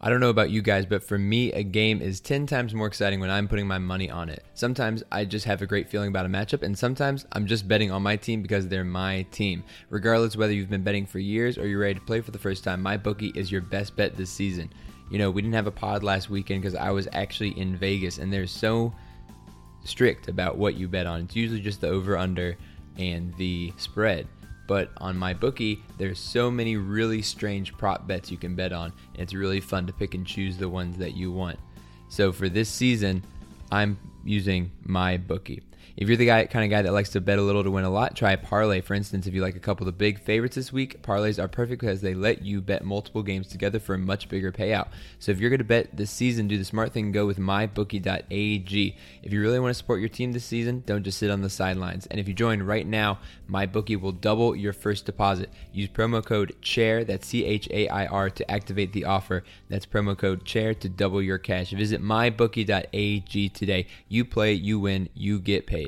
I don't know about you guys, but for me, a game is 10 times more exciting when I'm putting my money on it. Sometimes I just have a great feeling about a matchup, and sometimes I'm just betting on my team because they're my team. Regardless whether you've been betting for years or you're ready to play for the first time, my bookie is your best bet this season. You know, we didn't have a pod last weekend because I was actually in Vegas, and they're so strict about what you bet on. It's usually just the over under and the spread. But on my bookie, there's so many really strange prop bets you can bet on, and it's really fun to pick and choose the ones that you want. So for this season, I'm using my bookie. If you're the guy kind of guy that likes to bet a little to win a lot, try parlay. For instance, if you like a couple of the big favorites this week, parlays are perfect because they let you bet multiple games together for a much bigger payout. So if you're going to bet this season, do the smart thing and go with mybookie.ag. If you really want to support your team this season, don't just sit on the sidelines. And if you join right now, MyBookie will double your first deposit. Use promo code CHAIR, that's C H A I R, to activate the offer. That's promo code CHAIR to double your cash. Visit mybookie.ag today. You play, you win, you get paid.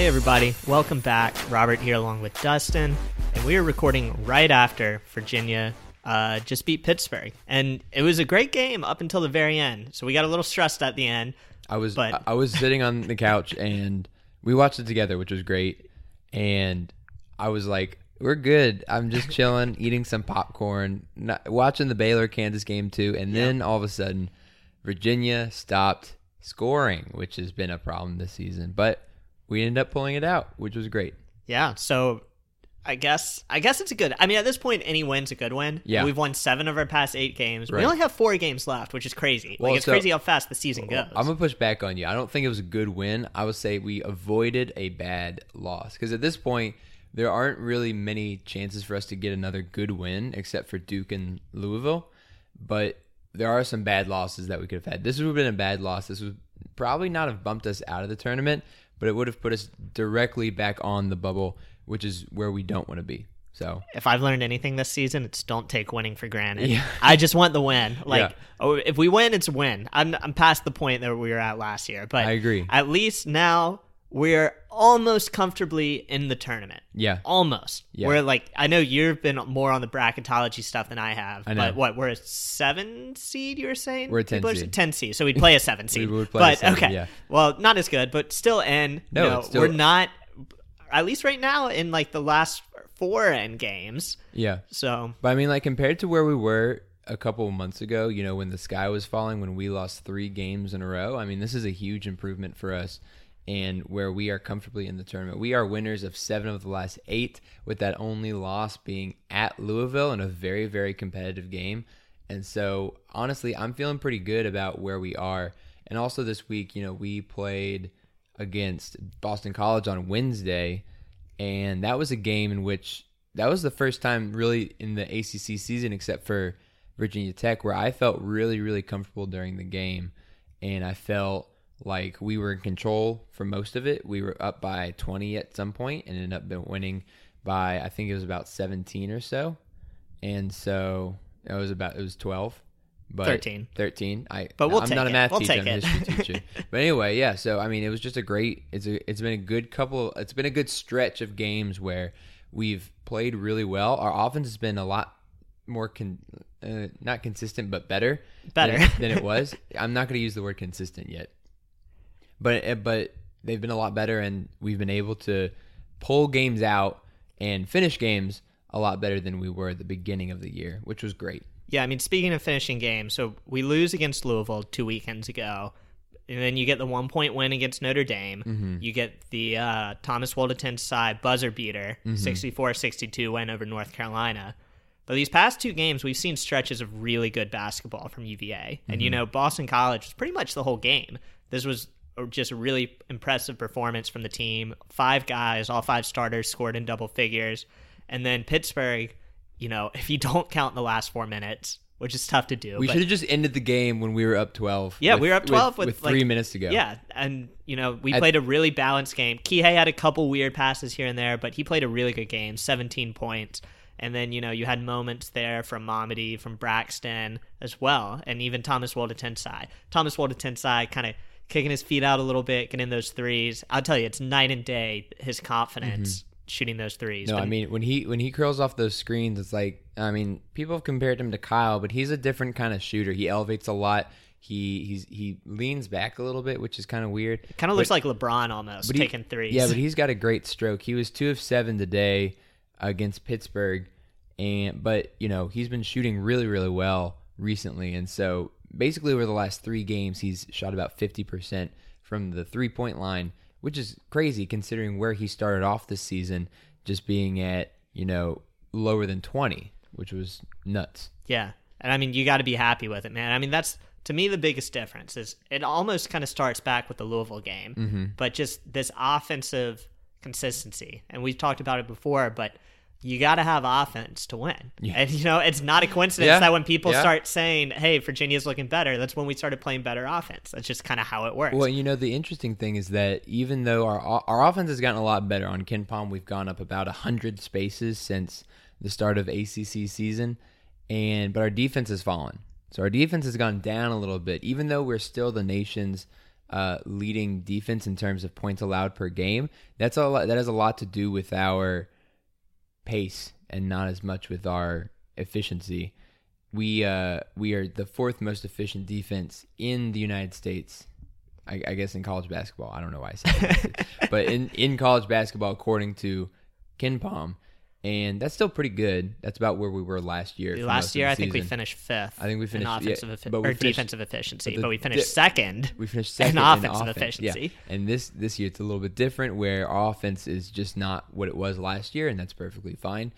Hey, everybody. Welcome back. Robert here along with Dustin. And we are recording right after Virginia uh, just beat Pittsburgh. And it was a great game up until the very end. So we got a little stressed at the end. I was But- I was sitting on the couch and we watched it together, which was great. And I was like, "We're good. I'm just chilling, eating some popcorn, not, watching the Baylor Kansas game too." And then all of a sudden, Virginia stopped scoring, which has been a problem this season. But we ended up pulling it out, which was great. Yeah. So I guess I guess it's a good. I mean, at this point, any win's a good win. Yeah. We've won seven of our past eight games. Right. We only have four games left, which is crazy. Well, like it's so- crazy how fast the season goes. I'm gonna push back on you. I don't think it was a good win. I would say we avoided a bad loss because at this point there aren't really many chances for us to get another good win except for Duke and Louisville. But there are some bad losses that we could have had. This would have been a bad loss. This would probably not have bumped us out of the tournament, but it would have put us directly back on the bubble, which is where we don't want to be. So if I've learned anything this season, it's don't take winning for granted. Yeah. I just want the win. Like, Yeah. oh, if we win, it's a win. I'm I'm past the point that we were at last year, but I agree. At least now we're almost comfortably in the tournament. yeah, Almost. Yeah. We're like, I know you've been more on the bracketology stuff than I have. I know. But what? We're a seven seed. You were saying We're a 10 People seed. Ten seed. So we'd play a seven seed. we would play a but seven, okay. yeah. Well, not as good, but still in. No, it's still- we're not. At least right now, in like the last four end games. yeah. So But I mean, like compared to where we were a couple of months ago, you know, when the sky was falling, when we lost three games in a row. I mean, this is a huge improvement for us, and where we are comfortably in the tournament. We are winners of seven of the last eight, with that only loss being at Louisville in a very, very competitive game. And so, honestly, I'm feeling pretty good about where we are. And also this week, you know, we played against Boston College on Wednesday, and that was a game in which that was the first time really in the ACC season, except for Virginia Tech, where I felt really, really comfortable during the game, and I felt like we were in control for most of it. We were up by 20 at some point, and ended up winning by I think it was about 17 or so, and so it was about it was 12. But 13. 13. I But we'll I'm take not a it. math We'll teacher, take I'm a it. history teacher. But anyway, yeah. So I mean, it was just a great. It's a. It's been a good couple. It's been a good stretch of games where we've played really well. Our offense has been a lot more con, uh, not consistent, but better. Better. than, than it was. I'm not going to use the word consistent yet, but uh, but they've been a lot better, and we've been able to pull games out and finish games a lot better than we were at the beginning of the year, which was great. Yeah, I mean, speaking of finishing games, so we lose against Louisville two weekends ago. and then you get the one point win against Notre Dame. Mm-hmm. You get the uh, Thomas Woldetensae buzzer beater, Mm-hmm. 64 62 win over North Carolina. But these past two games, we've seen stretches of really good basketball from UVA. And, Mm-hmm. you know, Boston College was pretty much the whole game. This was just a really impressive performance from the team. Five guys, all five starters scored in double figures. And then Pittsburgh, you know, if you don't count the last four minutes, which is tough to do. We should have just ended the game when we were up 12. yeah, with- we were up 12 with, with, like- three minutes to go. Yeah, and you know, we At- played a really balanced game. Kihei had a couple weird passes here and there, but he played a really good game, 17 points. And then, you know, you had moments there from Mamadi, from Braxton as well, and even Thomas Woldetensae. Thomas Woldetensae kind of kicking his feet out a little bit, getting those threes. I'll tell you, it's night and day, his confidence shooting those threes. Mm-hmm. No, But- I mean when he when he curls off those screens, it's like I mean people have compared him to Kyle, but he's a different kind of shooter. He elevates a lot. He he's he leans back a little bit, which is kind of weird. kind of looks like LeBron almost, But he- taking threes. Yeah, but he's got a great stroke. He was two of seven today against Pittsburgh, and but you know he's been shooting really really well recently, and so basically over the last three games he's shot about fifty percent from the three point line, which is crazy considering where he started off this season, just being at you know lower than twenty, which was nuts. Yeah. And I mean, you got to be happy with it, man. I mean, that's to me the biggest difference is it almost kind of starts back with the Louisville game, Mm-hmm. but just this offensive consistency. And we've talked about it before, but you got to have offense to win. And you know, it's not a coincidence Yeah. that when people Yeah. start saying, "Hey, Virginia's looking better," that's when we started playing better offense. That's just kind of how it works. Well, you know the interesting thing is that even though our our offense has gotten a lot better on KenPom, we've gone up about hundred spaces since the start of ACC season, and but our defense has fallen. So our defense has gone down a little bit, even though we're still the nation's uh, leading defense in terms of points allowed per game. That's a lot, that has a lot to do with our pace and not as much with our efficiency. We uh, we are the fourth most efficient defense in the United States. I, I guess in college basketball. I don't know why I said that, but in in college basketball, according to KenPom, and that's still pretty good. That's about where we were last year. Last year, I think we finished fifth. I think we in finished- yeah, offensive effi- we or finished- defensive efficiency, but but, we finished di- second. We finished in second offensive offense. efficiency. Yeah. And this this year it's a little bit different where our offense is just not what it was last year, and that's perfectly fine.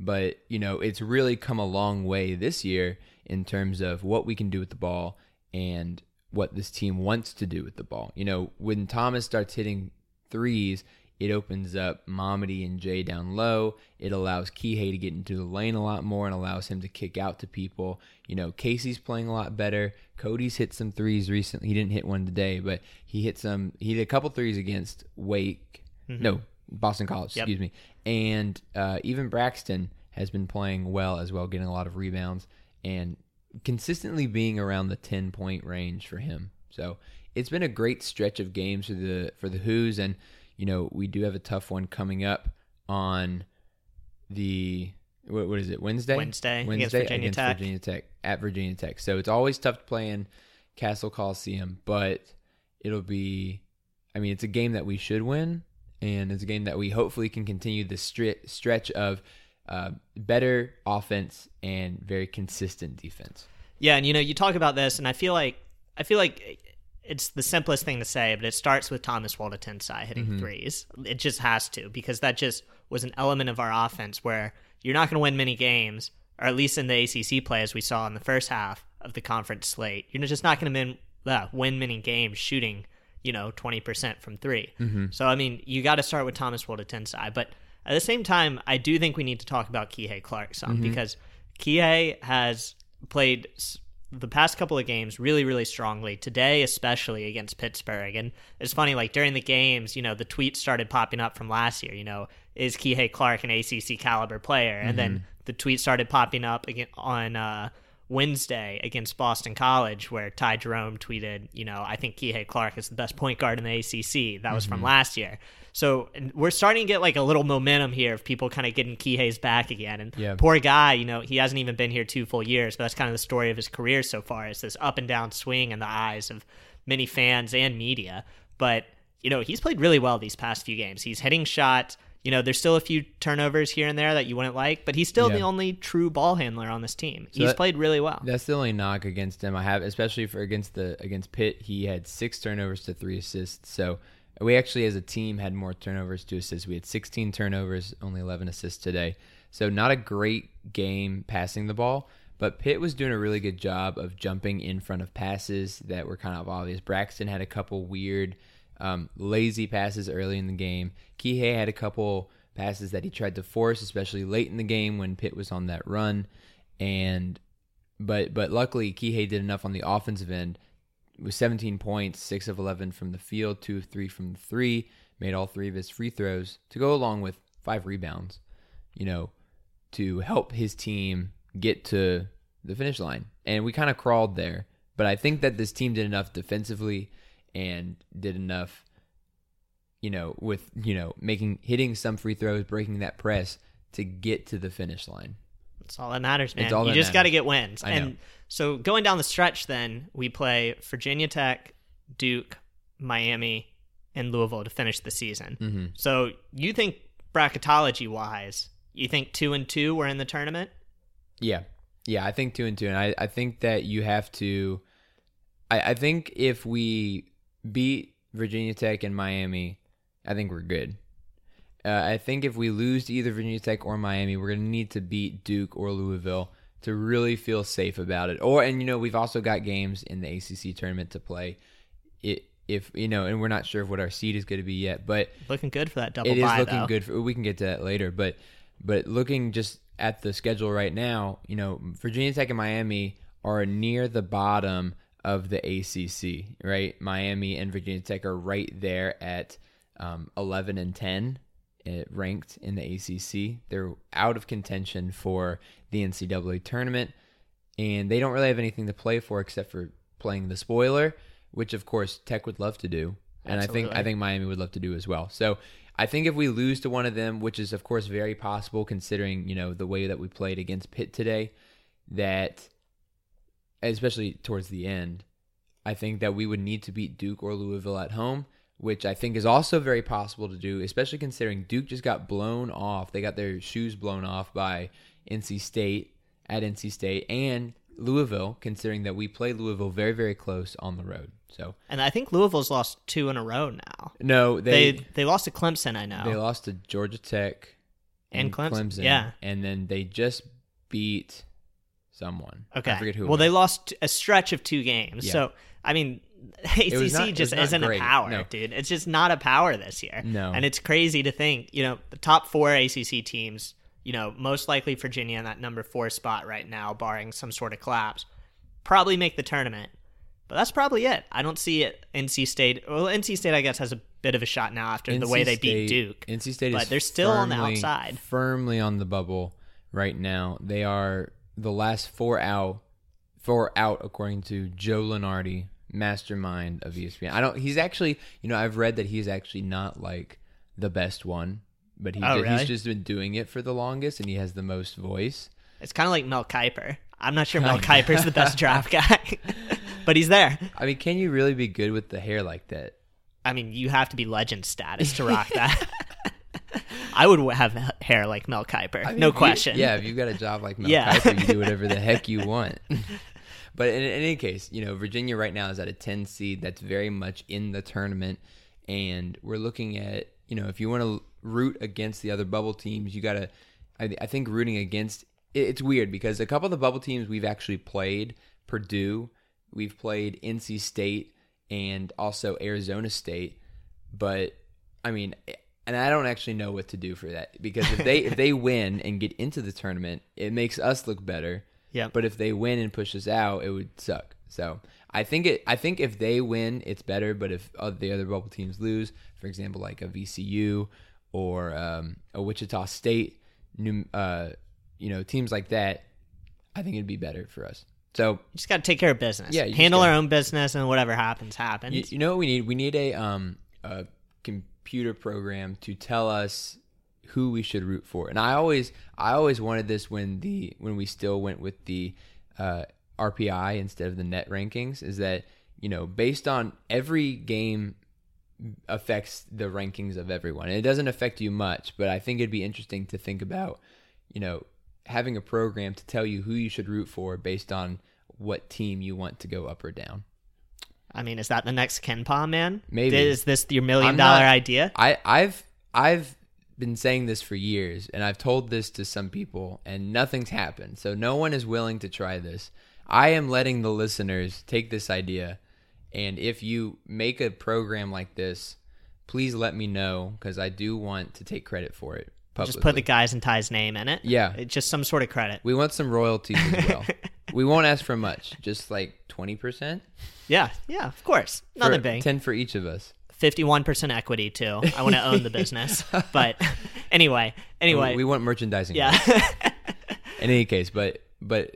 But you know, it's really come a long way this year in terms of what we can do with the ball and what this team wants to do with the ball. You know, when Thomas starts hitting threes, it opens up Mamadi and Jay down low. It allows Kihei to get into the lane a lot more and allows him to kick out to people. You know, Casey's playing a lot better. Cody's hit some threes recently. He didn't hit one today, but he hit some. He hit a couple threes against Wake. No, Boston College. Yep. Excuse me. And uh, even Braxton has been playing well as well, getting a lot of rebounds and consistently being around the ten point range for him. So it's been a great stretch of games for the for the Hoos, and you know we do have a tough one coming up on the what, what is it Wednesday? Wednesday against Virginia Tech. Virginia Tech at Virginia Tech. So it's always tough to play in Cassell Coliseum, but it'll be. I mean, it's a game that we should win, and it's a game that we hopefully can continue the stri- stretch of uh, better offense and very consistent defense. Yeah, and you know, you talk about this, and I feel like I feel like it's the simplest thing to say, but it starts with Thomas Woldetensae hitting Mm-hmm. threes. It just has to because that just was an element of our offense where you're not going to win many games, or at least in the ACC play as we saw in the first half of the conference slate. You're just not going to win, uh, win many games shooting, you know, 20% from 3 Mm-hmm. So I mean, you got to start with Thomas Woldetensae, but at the same time, I do think we need to talk about Kihei Clark some Mm-hmm. because Kihei has played the past couple of games really, really strongly. Today, especially against Pittsburgh, and it's funny. Like during the games, you know, the tweets started popping up from last year. You know, is Kihei Clark an ACC caliber player? And then the tweets started popping up again on. Uh, Wednesday against Boston College, where Ty Jerome tweeted, you know, I think Kihei Clark is the best point guard in the ACC. That was from mm-hmm. last year. So we're starting to get like a little momentum here of people kind of getting Kihei's back again. And Yeah. poor guy, you know, he hasn't even been here two full years, but that's kind of the story of his career so far. Is this up and down swing in the eyes of many fans and media. But you know, he's played really well these past few games. He's hitting shots. You know, there's still a few turnovers here and there that you wouldn't like, but he's still Yeah. the only true ball handler on this team. So he's that- played really well. That's the only knock against him I have, especially for against the against Pitt. He had six turnovers to three assists. So we actually, as a team, had more turnovers to assists. We had 16 turnovers, only 11 assists today. So not a great game passing the ball, but Pitt was doing a really good job of jumping in front of passes that were kind of obvious. Braxton had a couple weird, um, lazy passes early in the game. Kihei had a couple passes that he tried to force, especially late in the game when Pitt was on that run, and but but luckily Kihei did enough on the offensive end with 17 points, six of 11 from the field, two of three from the three, made all three of his free throws to go along with five rebounds, you know, to help his team get to the finish line. And we kind of crawled there, but I think that this team did enough defensively and did enough, you know, with you know making hitting some free throws, breaking that press to get to the finish line. That's all that matters, man. You just got to get wins. I know. and so going down the stretch, then we play Virginia Tech, Duke, Miami, and Louisville to finish the season. Mm-hmm. So you think bracketology wise, you think two and two were in the tournament? Yeah. Yeah, I think two and two. And I, I think that you have to I, I think if we beat Virginia Tech and Miami, I think we're good. Uh, I think if we lose to either Virginia Tech or Miami, we're gonna need to beat Duke or Louisville to really feel safe about it. Or and you know, we've also got games in the ACC tournament to play. It if you know, and we're not sure of what our seed is going to be yet, but Looking good for that double it is bye, looking though. good. For, we can get to that later, but but looking just at the schedule right now, you know, Virginia Tech and Miami are near the bottom of the ACC. Right, Miami and Virginia Tech are right there at um, eleven and ten. uh, Ranked in the ACC, they're out of contention for the NCAA tournament, and they don't really have anything to play for except for playing the spoiler, which of course Tech would love to do, and I think I think Miami would love to do as well. So I think if we lose to one of them, which is of course very possible considering you know the way that we played against Pitt today, that especially towards the end, I think that we would need to beat Duke or Louisville at home, which I think is also very possible to do, especially considering Duke just got blown off. They got their shoes blown off by NC State at NC State and Louisville, considering that we play Louisville very, very close on the road. So And I think Louisville's lost two in a row now. no, They they they, lost to Clemson, I know. they lost to Georgia Tech And Clemson, yeah. and then they just beat someone. okay. I forget who. well, they lost a stretch of two games. Yeah. So, I mean, ACC not- just isn't great, a power, no. dude. It's just not a power this year. No. And it's crazy to think, you know, the top four ACC teams, you know, most likely Virginia in that number four spot right now, barring some sort of collapse, probably make the tournament. But that's probably it. I don't see it. NC State, well, NC State, I guess, has a bit of a shot now after the NC way they beat Duke. NC State but is they're still on the outside. firmly on the bubble right now. They are the last four out, four out according to Joe Lunardi, mastermind of ESPN. I don't. He's actually, you know, I've read that he's actually not like the best one, but he Oh, ju- really? he's just been doing it for the longest, and he has the most voice. It's kind of like Mel Kiper. I'm not sure Mel Kiper's the best draft guy, but he's there. I mean, can you really be good with the hair like that? I mean, you have to be legend status to rock that. I would have hair like Mel Kiper, I mean, no if you- question. yeah, if you've got a job like Mel Yeah. Kiper, you do whatever the heck you want. but in, in any case, you know, Virginia right now is at a 10 seed that's very much in the tournament. And we're looking at, you know, if you want to root against the other bubble teams, you got to, I, I think rooting against, it, it's weird because a couple of the bubble teams we've actually played, Purdue, we've played NC State, and also Arizona State. But I mean, and I don't actually know what to do for that because if they if they win and get into the tournament, it makes us look better. Yep. But if they win and push us out, it would suck. So I think it. I think if they win, it's better. But if the other bubble teams lose, for example, like a VCU or um, a Wichita State, New, uh, you know, teams like that, I think it'd be better for us. So You just got to take care of business. Yeah, handle gotta- our own business, and whatever happens, happens. You, you know what we need? We need a um a computer program to tell us who we should root for. And I always I always wanted this when the when we still went with the uh, RPI instead of the net rankings. Is that you know based on every game affects the rankings of everyone. And it doesn't affect you much, but I think it'd be interesting to think about, you know, having a program to tell you who you should root for based on what team you want to go up or down. I mean, is that the next KenPom man? Maybe. Is this your million dollar not- idea? I, I've I've been saying this for years, and I've told this to some people, and nothing's happened. So no one is willing to try this. I am letting the listeners take this idea, and if you make a program like this, please let me know because I do want to take credit for it. Publicly. Just put the guys and ties name in it. Yeah. It's just some sort of credit. We want some royalties as well. we won't ask for much, just like twenty percent. Yeah, yeah, of course. Nothing big. Ten for each of us. Fifty-one percent equity too. I want to own the business. But anyway, anyway, we want merchandising. yeah. in any case, but but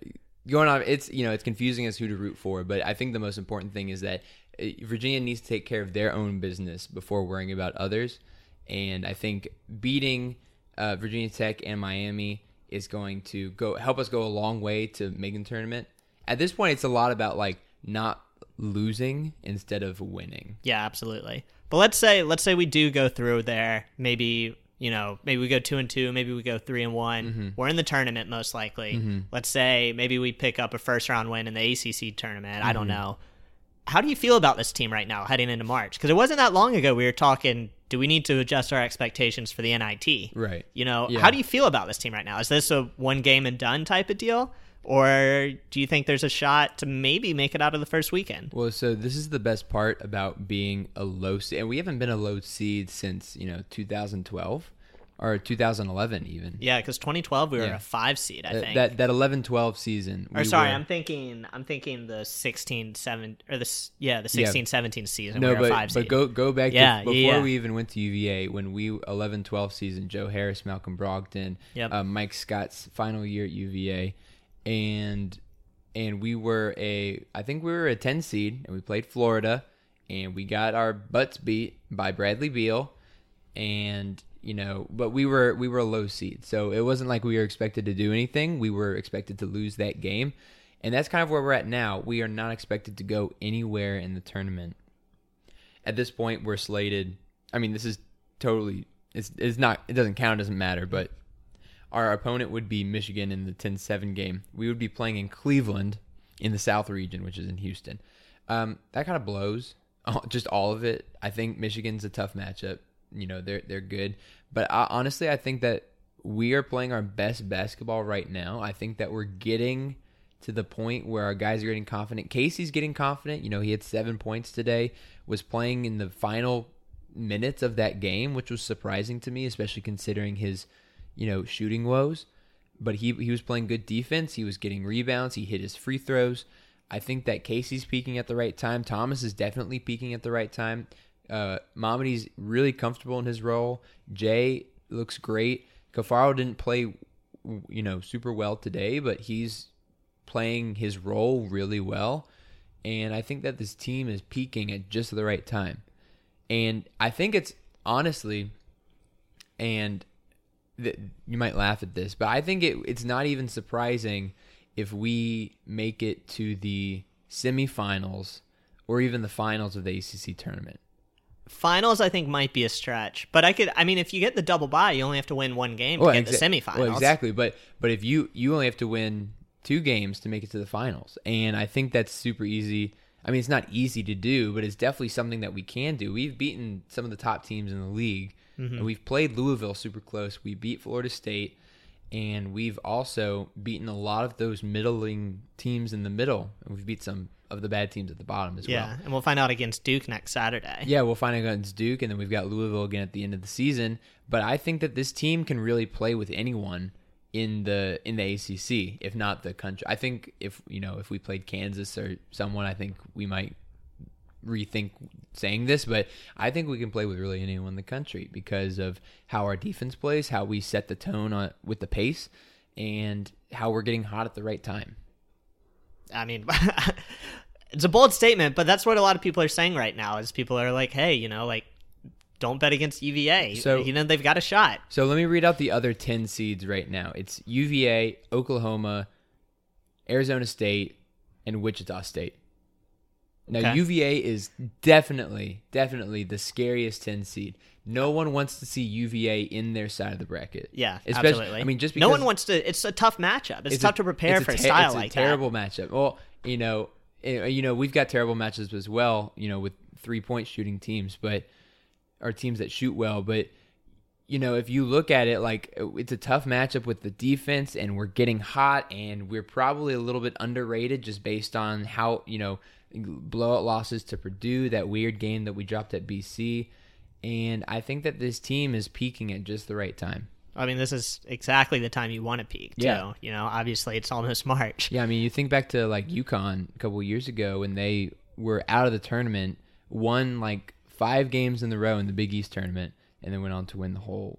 going on, it's you know it's confusing as who to root for. But I think the most important thing is that uh, Virginia needs to take care of their own business before worrying about others. And I think beating uh, Virginia Tech and Miami is going to go help us go a long way to making the tournament. At this point, it's a lot about like not losing instead of winning. Yeah, absolutely. But let's say let's say we do go through there. Maybe you know, maybe we go two and two. Maybe we go three and one. Mm-hmm. We're in the tournament most likely. Let's say maybe we pick up a first round win in the ACC tournament. I don't Mm-hmm. know. How do you feel about this team right now heading into March? Because it wasn't that long ago we were talking. Do we need to adjust our expectations for the NIT? Right. You know, Yeah. how do you feel about this team right now? Is this a one game and done type of deal? Or do you think there's a shot to maybe make it out of the first weekend? Well, so this is the best part about being a low seed, and we haven't been a low seed since you know 2012 or 2011 even. Yeah, because 2012 we were Yeah. a five seed, I That- think. that that 11-12 season. or we sorry, were- I'm thinking I'm thinking the 16 7 or the yeah, the Yeah. 16 17 season no, we were a but, but go go back Yeah, to before yeah, yeah. we even went to UVA when we 11-12 season. Joe Harris, Malcolm Brogdon, Yep. uh, Mike Scott's final year at UVA, and and we were a I think we were a 10 seed, and we played Florida, and we got our butts beat by Bradley Beal, and you know, but we were we were a low seed, so it wasn't like we were expected to do anything. We were expected to lose that game, and that's kind of where we're at now. We are not expected to go anywhere in the tournament. At this point, we're slated. I mean, this is totally it's it's not it doesn't count, it doesn't matter, but our opponent would be Michigan in the 10-7 game. We would be playing in Cleveland in the South region, which is in Houston. Um, that kind of blows just all of it. I think Michigan's a tough matchup. You know, they're they're good, but I, honestly, I think that we are playing our best basketball right now. I think that we're getting to the point where our guys are getting confident. Casey's getting confident. You know, he had seven points today. Was playing in the final minutes of that game, which was surprising to me, especially considering his, you know, shooting woes. But he he was playing good defense. He was getting rebounds. He hit his free throws. I think that Casey's peaking at the right time. Thomas is definitely peaking at the right time. Uh, Mamadi's really comfortable in his role. Jay looks great. Caffaro didn't play, you know, super well today, but he's playing his role really well. And I think that this team is peaking at just the right time. And I think it's honestly, and th- you might laugh at this, but I think it, it's not even surprising if we make it to the semifinals or even the finals of the ACC tournament. Finals I think might be a stretch, but I could I mean if you get the double bye, you only have to win one game to Well, get exa- the semifinals. Well, exactly, but but if you you only have to win two games to make it to the finals, and I think that's super easy. I mean, it's not easy to do, but it's definitely something that we can do. We've beaten some of the top teams in the league, Mm-hmm. and we've played Louisville super close. We beat Florida State, and we've also beaten a lot of those middling teams in the middle, and we've beat some of the bad teams at the bottom as Yeah, well. and we'll find out against Duke next Saturday. Yeah, we'll find out against Duke, and then we've got Louisville again at the end of the season. But I think that this team can really play with anyone in the in the ACC, if not the country. I think if you know if we played Kansas or someone, I think we might rethink saying this, but I think we can play with really anyone in the country because of how our defense plays, how we set the tone on, with the pace, and how we're getting hot at the right time. I mean, it's a bold statement, but that's what a lot of people are saying right now. Is people are like, "Hey, you know, like, don't bet against UVA. So- you know, they've got a shot." So let me read out the other 10 seeds right now. It's UVA, Oklahoma, Arizona State, and Wichita State. Now Okay. UVA is definitely, definitely the scariest ten seed. No one wants to see UVA in their side of the bracket. Yeah, Especially- absolutely. I mean, just because no one wants to. It's a tough matchup. It's, a- tough to prepare it's for a, ter- style it's like a terrible matchup. Well, you know, eh, you know, we've got terrible matchups as well. You know, with three point shooting teams, but or teams that shoot well. But you know, if you look at it, like it's a tough matchup with the defense, and we're getting hot, and we're probably a little bit underrated just based on how you know blowout losses to Purdue, that weird game that we dropped at BC. And I think that this team is peaking at just the right time. I mean, this is exactly the time you want to peak. Too. Yeah. You know, obviously it's almost March. Yeah, I mean, you think back to like UConn a couple of years ago when they were out of the tournament, won like five games in the row in the Big East tournament, and then went on to win the whole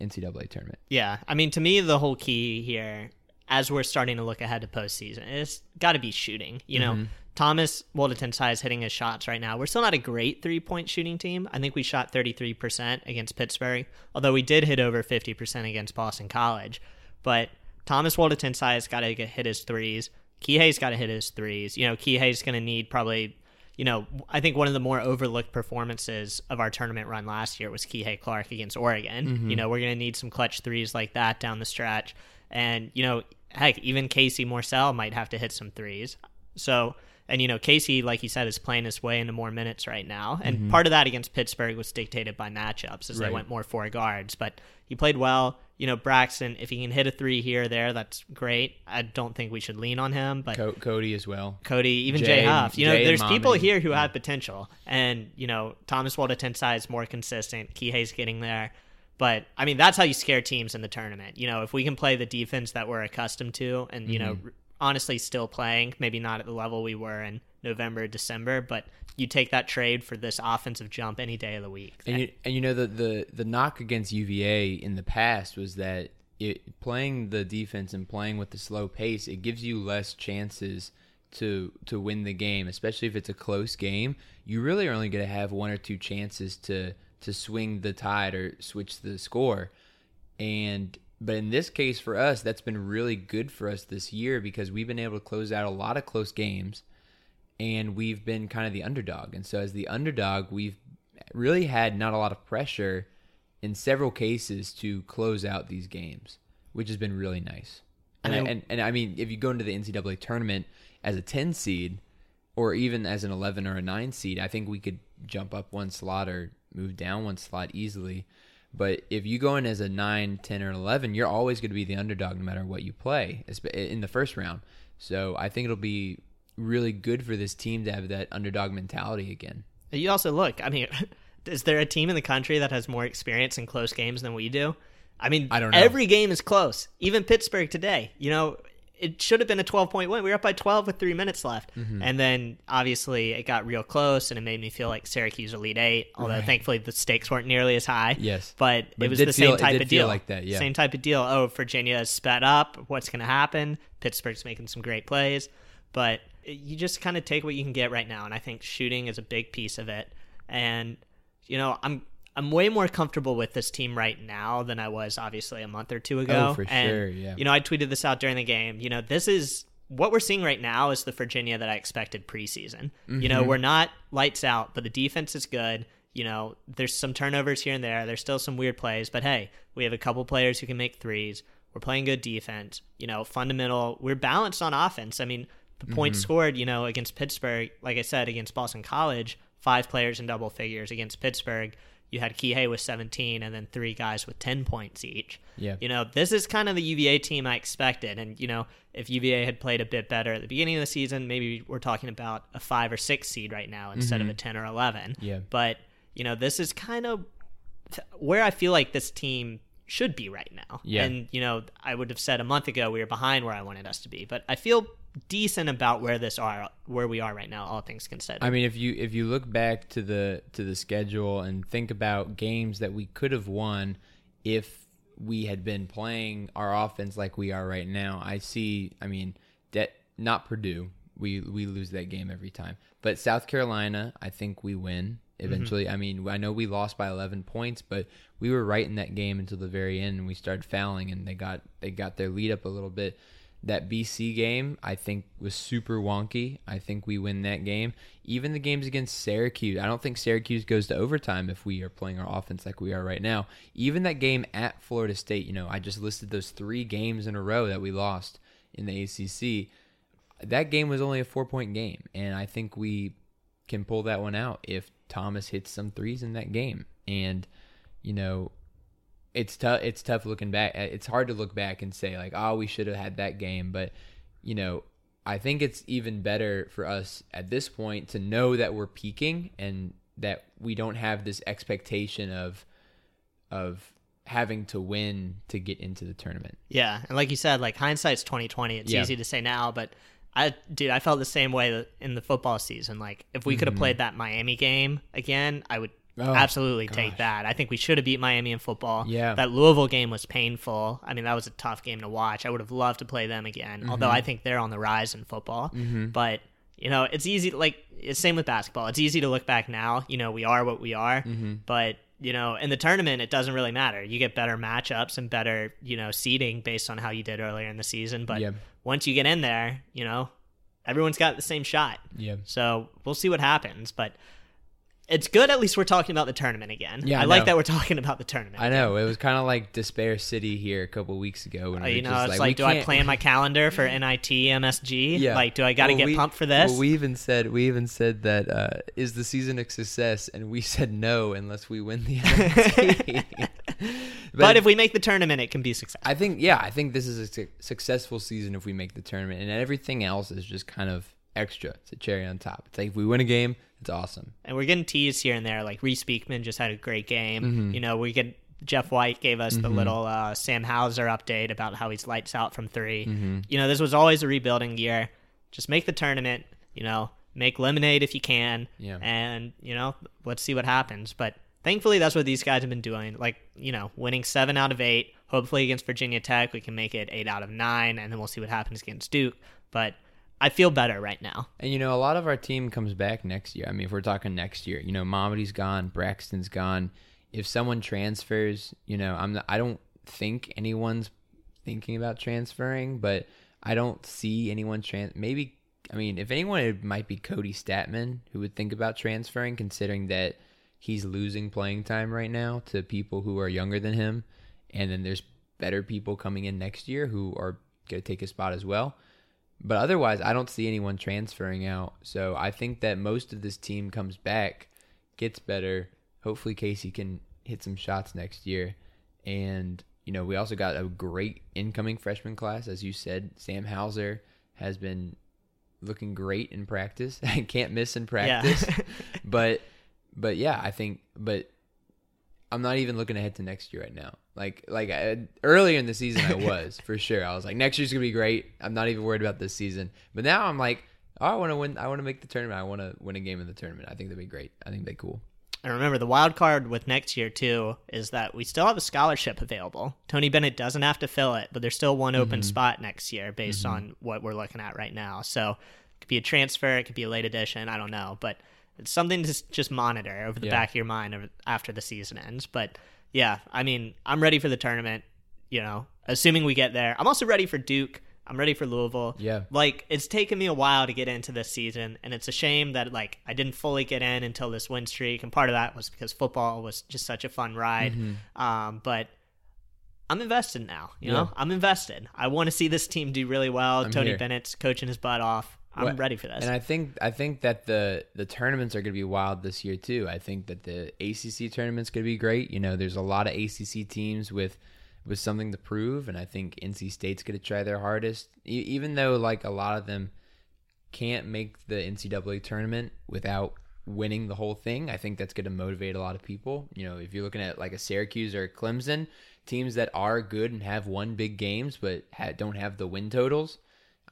NCAA tournament. Yeah, I mean, to me, the whole key here, as we're starting to look ahead to postseason, it's got to be shooting. You know, mm-hmm. Thomas Woldeton is hitting his shots right now. We're still not a great three point shooting team. I think we shot 33% against Pittsburgh, although we did hit over 50% against Boston College. But Thomas Woldeton has got to hit his threes. Kihei's got to hit his threes. You know, Kihei's going to need probably you know, I think one of the more overlooked performances of our tournament run last year was Kihei Clark against Oregon. Mm-hmm. You know, we're going to need some clutch threes like that down the stretch. And, you know, heck, even Casey Morsell might have to hit some threes. So, and, you know, Casey, like you said, is playing his way into more minutes right now. And mm-hmm. part of that against Pittsburgh was dictated by matchups as they went more four guards. But he played well. You know, Braxton, if he can hit a three here or there, that's great. I don't think we should lean on him. But Co- Cody as well. Cody, even Jay- Jay, Huff. You know, Jay there's and people here who have potential, and you know, Thomas Woldeton is more consistent. Kihei's getting there, but I mean, that's how you scare teams in the tournament. You know, if we can play the defense that we're accustomed to, and you Mm-hmm. know, honestly, still playing, maybe not at the level we were in November, December, but you take that trade for this offensive jump any day of the week. And you, and you know the, the the knock against UVA in the past was that it, playing the defense and playing with the slow pace, it gives you less chances to to win the game, especially if it's a close game. You really are only going to have one or two chances to to swing the tide or switch the score. And but in this case for us, that's been really good for us this year because we've been able to close out a lot of close games and we've been kind of the underdog. And so as the underdog, we've really had not a lot of pressure in several cases to close out these games, which has been really nice. And, And I, I- and, and I mean, if you go into the NCAA tournament as a 10 seed or even as an 11 or a 9 seed, I think we could jump up one slot or move down one slot easily. But if you go in as a 9, 10, or 11, you're always going to be the underdog no matter what you play in the first round. So I think it'll be really good for this team to have that underdog mentality again. You also look. I mean, is there a team in the country that has more experience in close games than we do? I mean, I don't know. Every game is close. Even Pittsburgh today. You know, it should have been a 12 point win. We were up by 12 with three minutes left, Mm-hmm. and then obviously it got real close, and it made me feel like Syracuse lead eight. Although thankfully the stakes weren't nearly as high. Yes. but, But it it was did the feel- same it type of feel deal. like that, yeah. Same type of deal. Oh, Virginia is sped up. What's going to happen? Pittsburgh's making some great plays, but you just kind of take what you can get right now, and I think shooting is a big piece of it. And you know, I'm I'm way more comfortable with this team right now than I was obviously a month or two ago. Oh, for and, sure, yeah. You know, I tweeted this out during the game. You know, this is what we're seeing right now is the Virginia that I expected preseason. You Mm-hmm. know, we're not lights out, but the defense is good. You know, there's some turnovers here and there. There's still some weird plays, but hey, we have a couple players who can make threes. We're playing good defense. You know, fundamental. We're balanced on offense. I mean, the points Mm-hmm. scored, you know, against Pittsburgh, like I said, against Boston College, five players in double figures. Against Pittsburgh, you had Kihei with 17 and then three guys with 10 points each. Yeah. You know, this is kind of the UVA team I expected. And, you know, if UVA had played a bit better at the beginning of the season, maybe we're talking about a five or six seed right now instead of a 10 or 11. Mm-hmm. Yeah. But, you know, this is kind of where I feel like this team should be right now. Yeah. And, you know, I would have said a month ago we were behind where I wanted us to be. But I feel decent about where this are where we are right now, all things considered. I mean, if you if you look back to the to the schedule and think about games that we could have won if we had been playing our offense like we are right now, I see. I mean, that not Purdue. We we lose that game every time, but South Carolina, I think we win mm-hmm. eventually. I mean, I know we lost by 11 points, but we were right in that game until the very end, and we started fouling, and they got they got their lead up a little bit. That BC game, I think, was super wonky. I think we win that game. Even the games against Syracuse, I don't think Syracuse goes to overtime if we are playing our offense like we are right now. Even that game at Florida State, you know, I just listed those three games in a row that we lost in the ACC. That game was only a four point game, and I think we can pull that one out if Thomas hits some threes in that game. And, you know, it's tough. It's tough looking back. It's hard to look back and say like, oh, we should have had that game. But you know, I think it's even better for us at this point to know that we're peaking and that we don't have this expectation of of having to win to get into the tournament. Yeah, and like you said, like hindsight's twenty twenty. It's Yeah. easy to say now, but I, dude, I felt the same way in the football season. Like, if we could have played that Miami game again, I would Mm-hmm. Oh, absolutely take that. I think we should have beat Miami in football. Yeah. that Louisville game was painful. I mean, that was a tough game to watch. I would have loved to play them again. Although Mm-hmm. I think they're on the rise in football. But you know, it's easy. Like, it's same with basketball. It's easy to look back now. You know, we are what we are. Mm-hmm. But you know, in the tournament, it doesn't really matter. You get better matchups and better, you know, seeding based on how you did earlier in the season. But Yeah. once you get in there, you know, everyone's got the same shot. Yeah. So we'll see what happens. But it's good. At least we're talking about the tournament again. Yeah, I I like that we're talking about the tournament. I know it was kind of like Despair City here a couple weeks ago when Uh, we you were know, it's like, like, do I can't- plan my calendar for NIT, MSG? Yeah. Like, do I got to Well, get we- pumped for this? Well, we even said we even said that uh, is the season a success, and we said no unless we win the NIT. but, if we make the tournament, it can be successful. I think yeah, I think this is a su- successful season if we make the tournament, and everything else is just kind of extra. It's a cherry on top. It's like if we win a game, it's awesome. and we're getting teased here and there. Like Reece Beekman just had a great game. Mm-hmm. You know, we get Jeff White gave us the little uh, Sam Hauser update about how he's lights out from 3 Mm-hmm. You know, this was always a rebuilding year. Just make the tournament. You know, make lemonade if you can. Yeah. And you know, let's see what happens. But thankfully, that's what these guys have been doing. Like you know, winning seven out of eight. Hopefully against Virginia Tech, we can make it eight out of nine, and then we'll see what happens against Duke. But I feel better right now. And you know, a lot of our team comes back next year. I mean, if we're talking next year, you know, Mamadi's gone, Braxton's gone. If someone transfers, you know, I'm not, I don't think anyone's thinking about transferring, but I don't see anyone trans. Maybe I mean, if anyone, it might be Kody Stattmann who would think about transferring, considering that he's losing playing time right now to people who are younger than him, and then there's better people coming in next year who are going to take a spot as well. But otherwise, I don't see anyone transferring out. So I think that most of this team comes back, gets better. Hopefully, Casey can hit some shots next year. And, you know, we also got a great incoming freshman class. As you said, Sam Hauser has been looking great in practice. Can't miss in practice. but, but yeah, I think, but I'm not even looking ahead to next year right now. Like like I, earlier in the season, I was for sure. I was like, next year's gonna be great. I'm not even worried about this season. But now I'm like, oh, I want to win. I want to make the tournament. I want to win a game in the tournament. I think that'd be great. I think that'd be cool. And remember, the wild card with next year too is that we still have a scholarship available. Tony Bennett doesn't have to fill it, but there's still one open Mm-hmm. spot next year based on what we're looking at right now. So it could be a transfer, it could be a late addition. I don't know, but it's something to just monitor over the Yeah. back of your mind after the season ends. But yeah, I mean, I'm ready for the tournament. You know, assuming we get there. I'm also ready for Duke. I'm ready for Louisville. Yeah. Like it's taken me a while to get into this season, and it's a shame that like I didn't fully get in until this win streak, and part of that was because football was just such a fun ride. Um, but I'm invested now. You Mm-hmm. Yeah. know, I'm invested. I want to see this team do really well. I'm Tony here. Bennett's coaching his butt off. I'm Well, ready for this. And I think I think that the the tournaments are going to be wild this year too. I think that the ACC tournament's going to be great. You know, there's a lot of ACC teams with with something to prove, and I think NC State's going to try their hardest, e- even though like a lot of them can't make the NCAA tournament without winning the whole thing. I think that's going to motivate a lot of people. You know, if you're looking at like a Syracuse or a Clemson, teams that are good and have won big games but ha- don't have the win totals,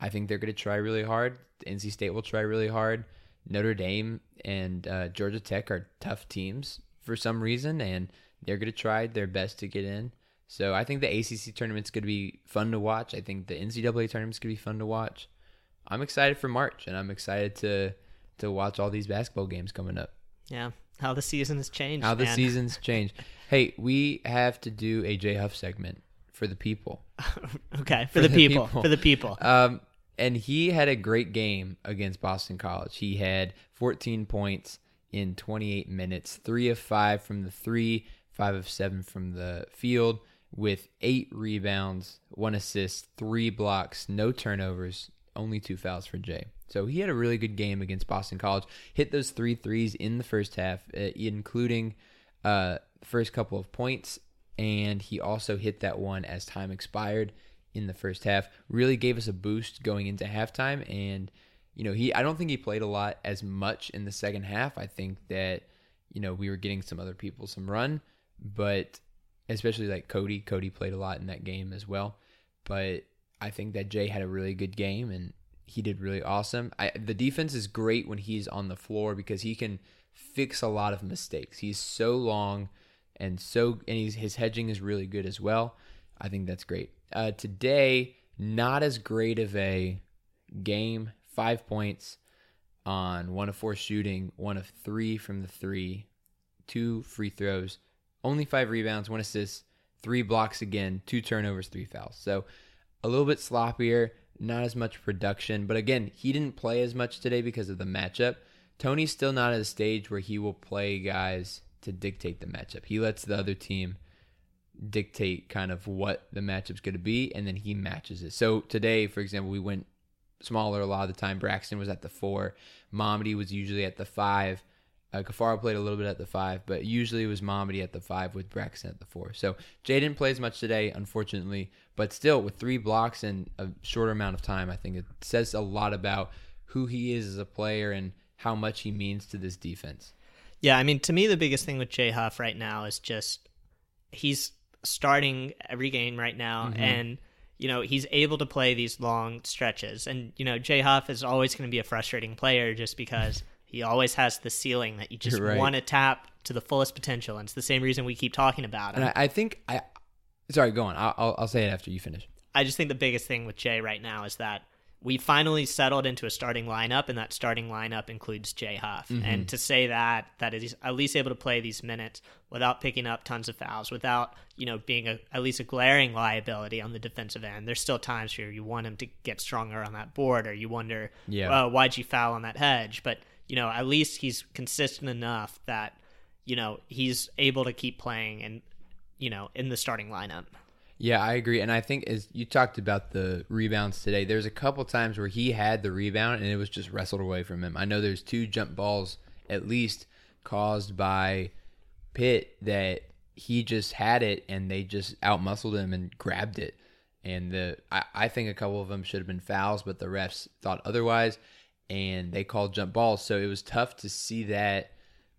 I think they're going to try really hard. NC State will try really hard. Notre Dame and uh, Georgia Tech are tough teams for some reason, and they're going to try their best to get in. So I think the ACC tournament's going to be fun to watch. I think the NCAA tournament's going to be fun to watch. I'm excited for March, and I'm excited to to watch all these basketball games coming up. yeah, how the season has changed. How the seasons change. Hey, we have to do a Jay Huff segment for the people. okay, for, for the, the people, people, for the people. Um, and he had a great game against Boston College. He had 14 points in 28 minutes, three of five from the three, five of seven from the field, with eight rebounds, one assist, three blocks, no turnovers, only two fouls for Jay. So he had a really good game against Boston College. Hit those three threes in the first half, uh, including uh, first couple of points, and he also hit that one as time expired in the first half. Really gave us a boost going into halftime, and you know he I don't think he played a lot as much in the second half. I think that you know we were getting some other people some run, but especially like Kody. Kody played a lot in that game as well, but I think that Jay had a really good game and he did really awesome. I, the defense is great when he's on the floor because he can fix a lot of mistakes. He's so long and so and he's, his hedging is really good as well. I think that's great. Uh, today, not as great of a game. Five points on one of four shooting, one of three from the three, two free throws, only five rebounds, one assist, three blocks again, two turnovers, three fouls. So a little bit sloppier, not as much production. But again, he didn't play as much today because of the matchup. Tony's still not at a stage where he will play guys to dictate the matchup. He lets the other team dictate kind of what the matchup's going to be, and then he matches it. So today, for example, we went smaller a lot of the time. Braxton was at the four. Mamadi was usually at the five. Uh, Caffaro played a little bit at the five, but usually it was Mamadi at the five with Braxton at the four. So Jay didn't play as much today, unfortunately, but still with three blocks in a shorter amount of time, I think it says a lot about who he is as a player and how much he means to this defense. Yeah, I mean, to me, the biggest thing with Jay Huff right now is just he's starting every game right now, mm-hmm. and you know he's able to play these long stretches. And you know, Jay Huff is always going to be a frustrating player just because he always has the ceiling that you just right. want to tap to the fullest potential, and it's the same reason we keep talking about him. And I, I think I, sorry, go on. I'll, I'll say it after you finish. I just think the biggest thing with Jay right now is that we finally settled into a starting lineup, and that starting lineup includes Jay Huff. Mm-hmm. And to say that that is at least able to play these minutes without picking up tons of fouls, without you know being a, at least a glaring liability on the defensive end. There's still times where you want him to get stronger on that board, or you wonder, yeah, why'd you foul on that hedge? But you know, at least he's consistent enough that you know he's able to keep playing and you know in the starting lineup. Yeah, I agree. And I think as you talked about the rebounds today, there's a couple times where he had the rebound and it was just wrestled away from him. I know there's two jump balls at least caused by Pitt that he just had it and they just outmuscled him and grabbed it. And the I, I think a couple of them should have been fouls, but the refs thought otherwise and they called jump balls. So it was tough to see that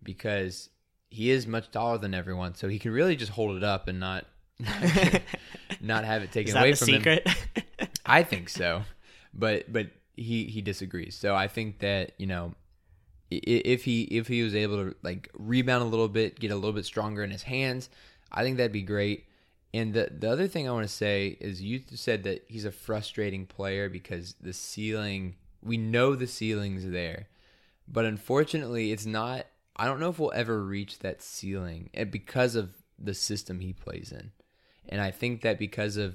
because he is much taller than everyone. So he can really just hold it up and not not have it taken away from secret? him. I think so, but but he he disagrees. So I think that you know if he if he was able to like rebound a little bit, get a little bit stronger in his hands, I think that'd be great. And the the other thing I want to say is you said that he's a frustrating player because the ceiling we know the ceiling's there, but unfortunately it's not. I don't know if we'll ever reach that ceiling eh, because of the system he plays in. And I think that because of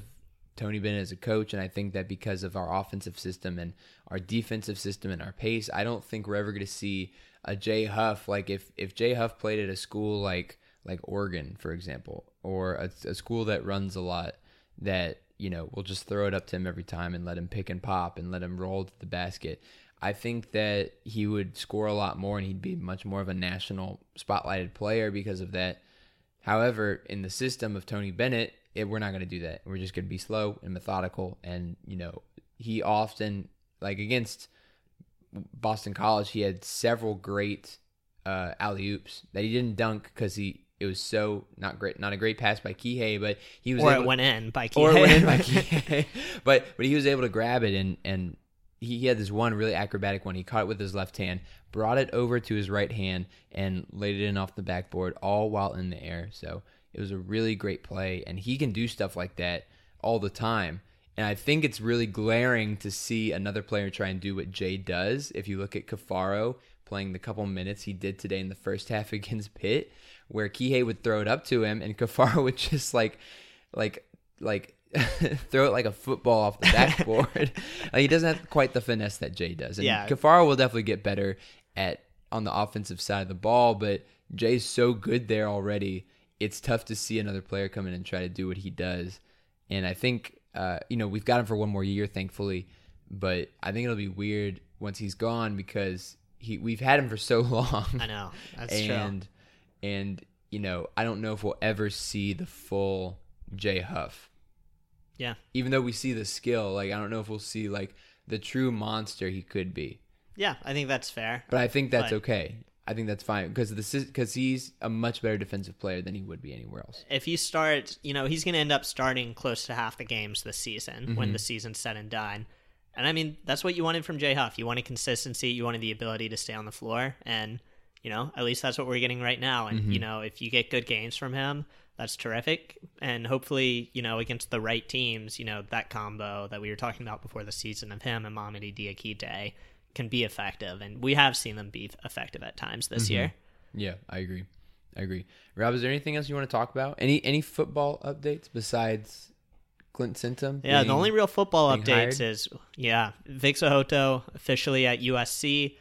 Tony Bennett as a coach, and I think that because of our offensive system and our defensive system and our pace, I don't think we're ever going to see a Jay Huff like if if Jay Huff played at a school like like Oregon, for example, or a, a school that runs a lot that you know will just throw it up to him every time and let him pick and pop and let him roll to the basket. I think that he would score a lot more and he'd be much more of a national spotlighted player because of that. However, in the system of Tony Bennett, it, we're not going to do that. We're just going to be slow and methodical. And, you know, he often, like against Boston College, he had several great uh, alley oops that he didn't dunk because he it was so not great, not a great pass by Kihei, but he was or able, it went in by Kihei, or it went in by Kihei, but but he was able to grab it and and he, he had this one really acrobatic one. He caught it with his left hand, brought it over to his right hand, and laid it in off the backboard, all while in the air. So it was a really great play, and he can do stuff like that all the time. And I think it's really glaring to see another player try and do what Jay does. If you look at Caffaro playing the couple minutes he did today in the first half against Pitt, where Kihei would throw it up to him, and Caffaro would just like, like, like throw it like a football off the backboard. like, he doesn't have quite the finesse that Jay does. And Yeah. Caffaro will definitely get better at on the offensive side of the ball, but Jay's so good there already. It's tough to see another player come in and try to do what he does. And I think uh, you know we've got him for one more year, thankfully. But I think it'll be weird once he's gone because he we've had him for so long. I know that's and true. and you know I don't know if we'll ever see the full Jay Huff. Yeah, Even though we see the skill, like I don't know if we'll see like the true monster he could be. yeah. I think that's fair. But I think that's But- okay. I think that's fine because this is because he's a much better defensive player than he would be anywhere else. if he starts, you know, he's going to end up starting close to half the games this season Mm-hmm. when the season's said and done. And I mean, that's what you wanted from Jay Huff. You wanted consistency, you wanted the ability to stay on the floor, and you know, at least that's what we're getting right now. Mm-hmm. And you know, if you get good games from him, that's terrific. And hopefully, you know, against the right teams, you know, that combo that we were talking about before the season of him and Mamadi Diakite can be effective. And we have seen them be effective at times this Mm-hmm. year. Yeah, I agree. I agree. Rob, is there anything else you want to talk about? Any any football updates besides Clint Sintim? Yeah, the only real football updates hired? is yeah, Vic So'oto officially at USC,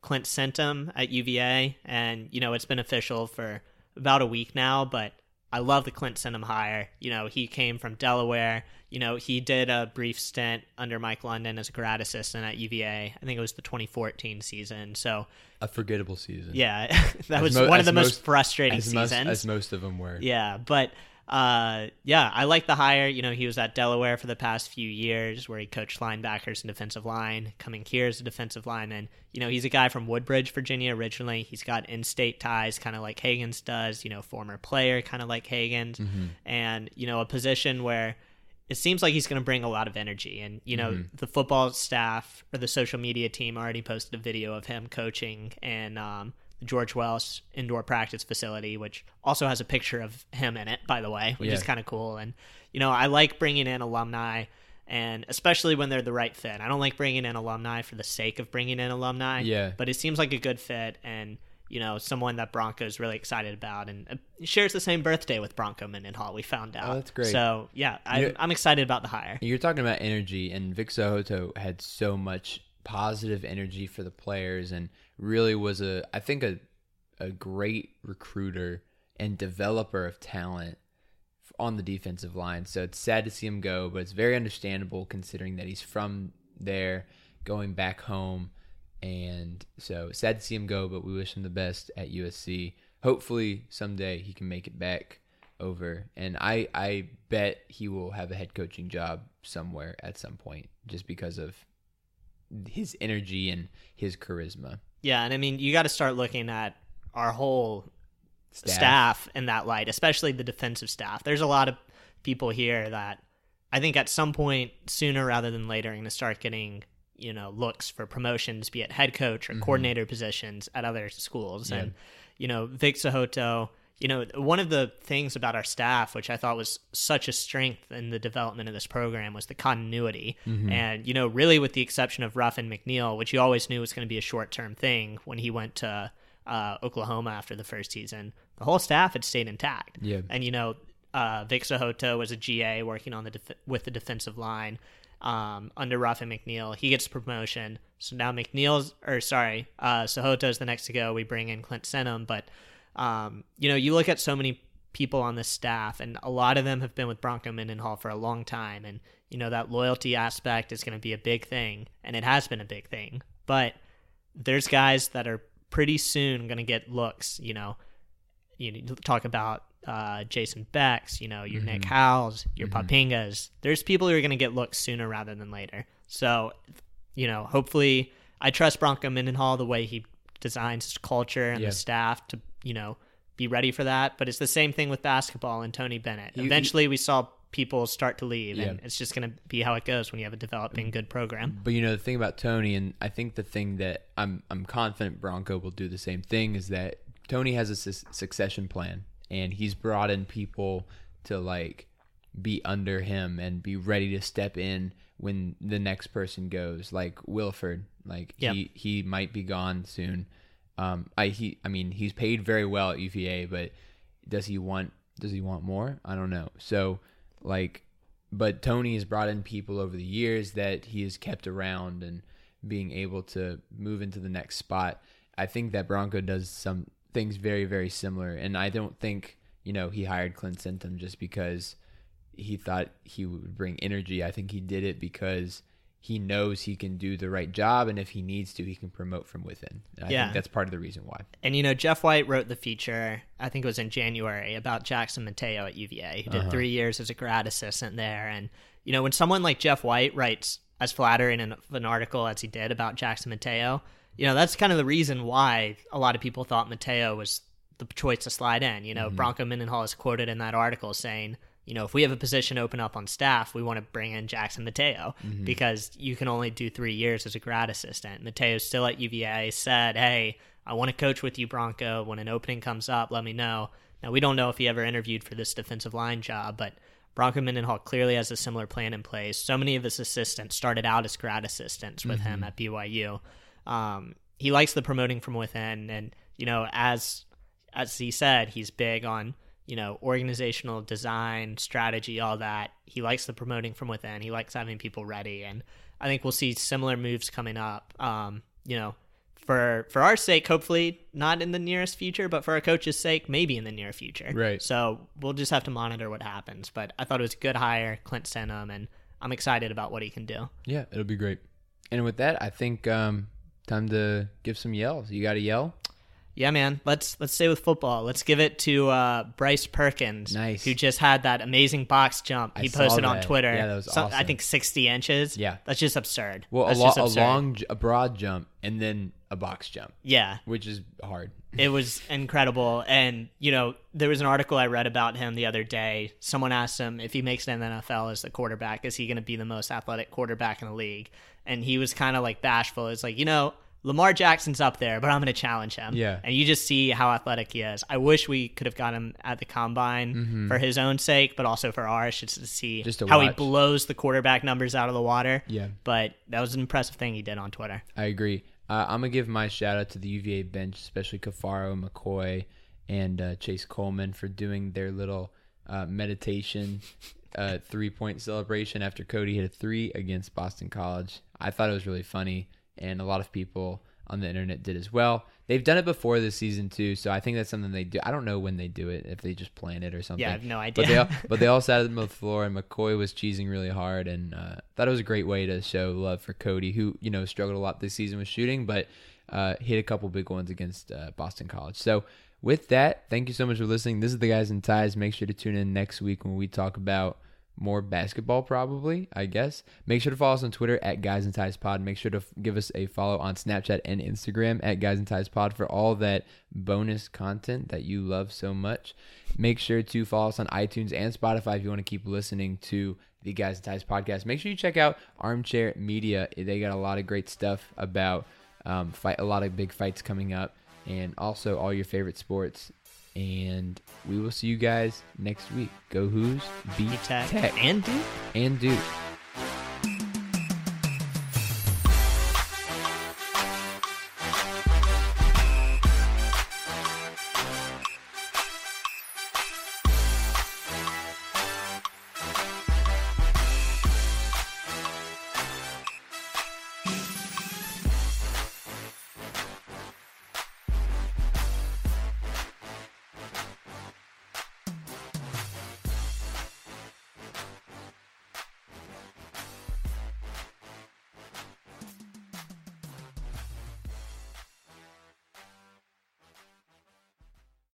Clint Sintim at UVA, and you know it's been official for about a week now. But I love the Clint Sintim hire. You know he came from Delaware. You know he did a brief stint under Mike London as a grad assistant at UVA. I think it was the 2014 season. So a forgettable season. yeah, that As was mo- one of the most, most- frustrating as most, seasons. as most of them were. Yeah, but uh, yeah, I like the hire. You know, he was at Delaware for the past few years, where he coached linebackers and defensive line. Coming here as a defensive lineman, you know, he's a guy from Woodbridge, Virginia, originally. He's got in-state ties, kind of like Hagans does. You know, former player, kind of like Hagans, and you know, a position where it seems like he's going to bring a lot of energy. And you know, the football staff or the social media team already posted a video of him coaching and. Um, the George Welsh indoor practice facility, which also has a picture of him in it, by the way, which is kind of cool. And you know, I like bringing in alumni, and especially when they're the right fit. I don't like bringing in alumni for the sake of bringing in alumni. Yeah. but it seems like a good fit, and you know, someone that Bronco's really excited about, and uh, shares the same birthday with Bronco Mendenhall. We found out. Oh, that's great. So yeah, I, You- I'm excited about the hire. You're talking about energy, and Vic So'oto had so much positive energy for the players, and really was a, I think a, a great recruiter and developer of talent on the defensive line. So it's sad to see him go, but it's very understandable considering that he's from there, going back home, and so sad to see him go. But we wish him the best at USC. Hopefully someday he can make it back over and I I bet he will have a head coaching job somewhere at some point just because of his energy and his charisma. Yeah, and I mean, you got to start looking at our whole Staff. staff. in that light, especially the defensive staff. There's a lot of people here that I think at some point sooner rather than later are going to start getting you know looks for promotions, be it head coach or coordinator positions at other schools. Mm-hmm. Yeah. And you know, Vic So'oto. You know, one of the things about our staff, which I thought was such a strength in the development of this program, was the continuity. Mm-hmm. And, you know, really with the exception of Ruffin McNeill, which you always knew was going to be a short term thing when he went to uh, Oklahoma after the first season, the whole staff had stayed intact. Yeah. And, you know, uh, Vic So'oto was a GA working on the def- with the defensive line um, under Ruffin McNeill. He gets promotion. So now McNeill's, or sorry, uh, So'oto's the next to go. We bring in Clint Sintim. But, um, you know, you look at so many people on the staff, and a lot of them have been with Bronco Mendenhall for a long time. And, you know, that loyalty aspect is going to be a big thing. And it has been a big thing. But there's guys that are pretty soon going to get looks, you know, you talk about uh, Jason Becks, you know, your Nick mm-hmm. Howells, your mm-hmm. Poppingas. There's people who are going to get looks sooner rather than later. So, you know, hopefully, I trust Bronco Mendenhall the way he designs his culture and Yeah. the staff to, you know, be ready for that. But it's the same thing with basketball and Tony Bennett. You- Eventually, we saw people start to leave, and it's just going to be how it goes when you have a developing mm-hmm. good program. But you know the thing about Tony, and I think the thing that I'm I'm confident Bronco will do the same thing is that Tony has a su- succession plan, and he's brought in people to like be under him and be ready to step in when the next person goes. Like Williford, like Yep. he he might be gone soon. Um, I he I mean he's paid very well at UVA, but does he want does he want more? I don't know. So like but Tony has brought in people over the years that he has kept around and being able to move into the next spot. I think that Bronco does some things very, very similar. And I don't think, you know, he hired Clint Sintim just because he thought he would bring energy. I think he did it because he knows he can do the right job, and if he needs to, he can promote from within. And I Yeah. think that's part of the reason why. And you know, Jeff White wrote the feature, I think it was in January, about Jackson Matteo at UVA, who did uh-huh. three years as a grad assistant there. And you know, when someone like Jeff White writes as flattering an, an article as he did about Jackson Matteo, you know, that's kind of the reason why a lot of people thought Matteo was the choice to slide in. You know, mm-hmm. Bronco Mendenhall is quoted in that article saying, you know, if we have a position open up on staff, we want to bring in Jackson Matteo mm-hmm. because you can only do three years as a grad assistant. Matteo's still at UVA, said, hey, I want to coach with you, Bronco. When an opening comes up, let me know. Now, we don't know if he ever interviewed for this defensive line job, but Bronco Mendenhall clearly has a similar plan in place. So many of his assistants started out as grad assistants with him mm-hmm. at BYU. Um, he likes the promoting from within, and you know, as as he said, he's big on you know organizational design, strategy, all that. He likes the promoting from within. He likes having people ready, and I think we'll see similar moves coming up. Um, you know, for for our sake, hopefully not in the nearest future, but for our coach's sake, maybe in the near future. Right. So we'll just have to monitor what happens. But I thought it was a good hire, Clint Sintim, and I'm excited about what he can do. Yeah, it'll be great. And with that, I think um, time to give some yells. You got to yell? Yeah, man. Let's let's stay with football. Let's give it to uh, Bryce Perkins, Nice. who just had that amazing box jump he I posted on. Twitter. Yeah, that was So- I think sixty inches. Yeah. that's just absurd. Well, a, That's lo- just a long, a broad jump, and then a box jump, Yeah, which is hard. it was incredible. And you know, there was an article I read about him the other day. Someone asked him if he makes it in the NFL as the quarterback, is he going to be the most athletic quarterback in the league? And he was kind of like bashful. It's like you know. Lamar Jackson's up there, but I'm going to challenge him. Yeah. And you just see how athletic he is. I wish we could have got him at the combine for his own sake, but also for ours, just to see Mm-hmm. Just to how he blows the quarterback numbers out of the water. Yeah. But that was an impressive thing he did on Twitter. I agree. Uh, I'm gonna give my shout out to the UVA bench, especially Caffaro, McKoy, and uh, Chase Coleman for doing their little uh, meditation uh, three point celebration after Kody hit a three against Boston College. I thought it was really funny, and a lot of people on the internet did as well. They've done it before this season too, so I think that's something they do. I don't know when they do it, if they just plan it or something. Yeah, I have no But they idea. all, but they all sat on the floor, and McKoy was cheesing really hard, and uh, thought it was a great way to show love for Kody, who you know struggled a lot this season with shooting, but uh, hit a couple big ones against uh, Boston College. So with that, thank you so much for listening. This is the guys in ties. Make sure to tune in next week when we talk about more basketball, probably. I guess. Make sure to follow us on Twitter at Guys and Ties Pod. Make sure to f- give us a follow on Snapchat and Instagram at Guys and Ties Pod for all that bonus content that you love so much. Make sure to follow us on iTunes and Spotify if you want to keep listening to the Guys and Ties podcast. Make sure you check out Armchair Media. They got a lot of great stuff about um, fight, a lot of big fights coming up, and also all your favorite sports. And we will see you guys next week. Go Hoos, beat Tech, Tech, and Duke. and Duke.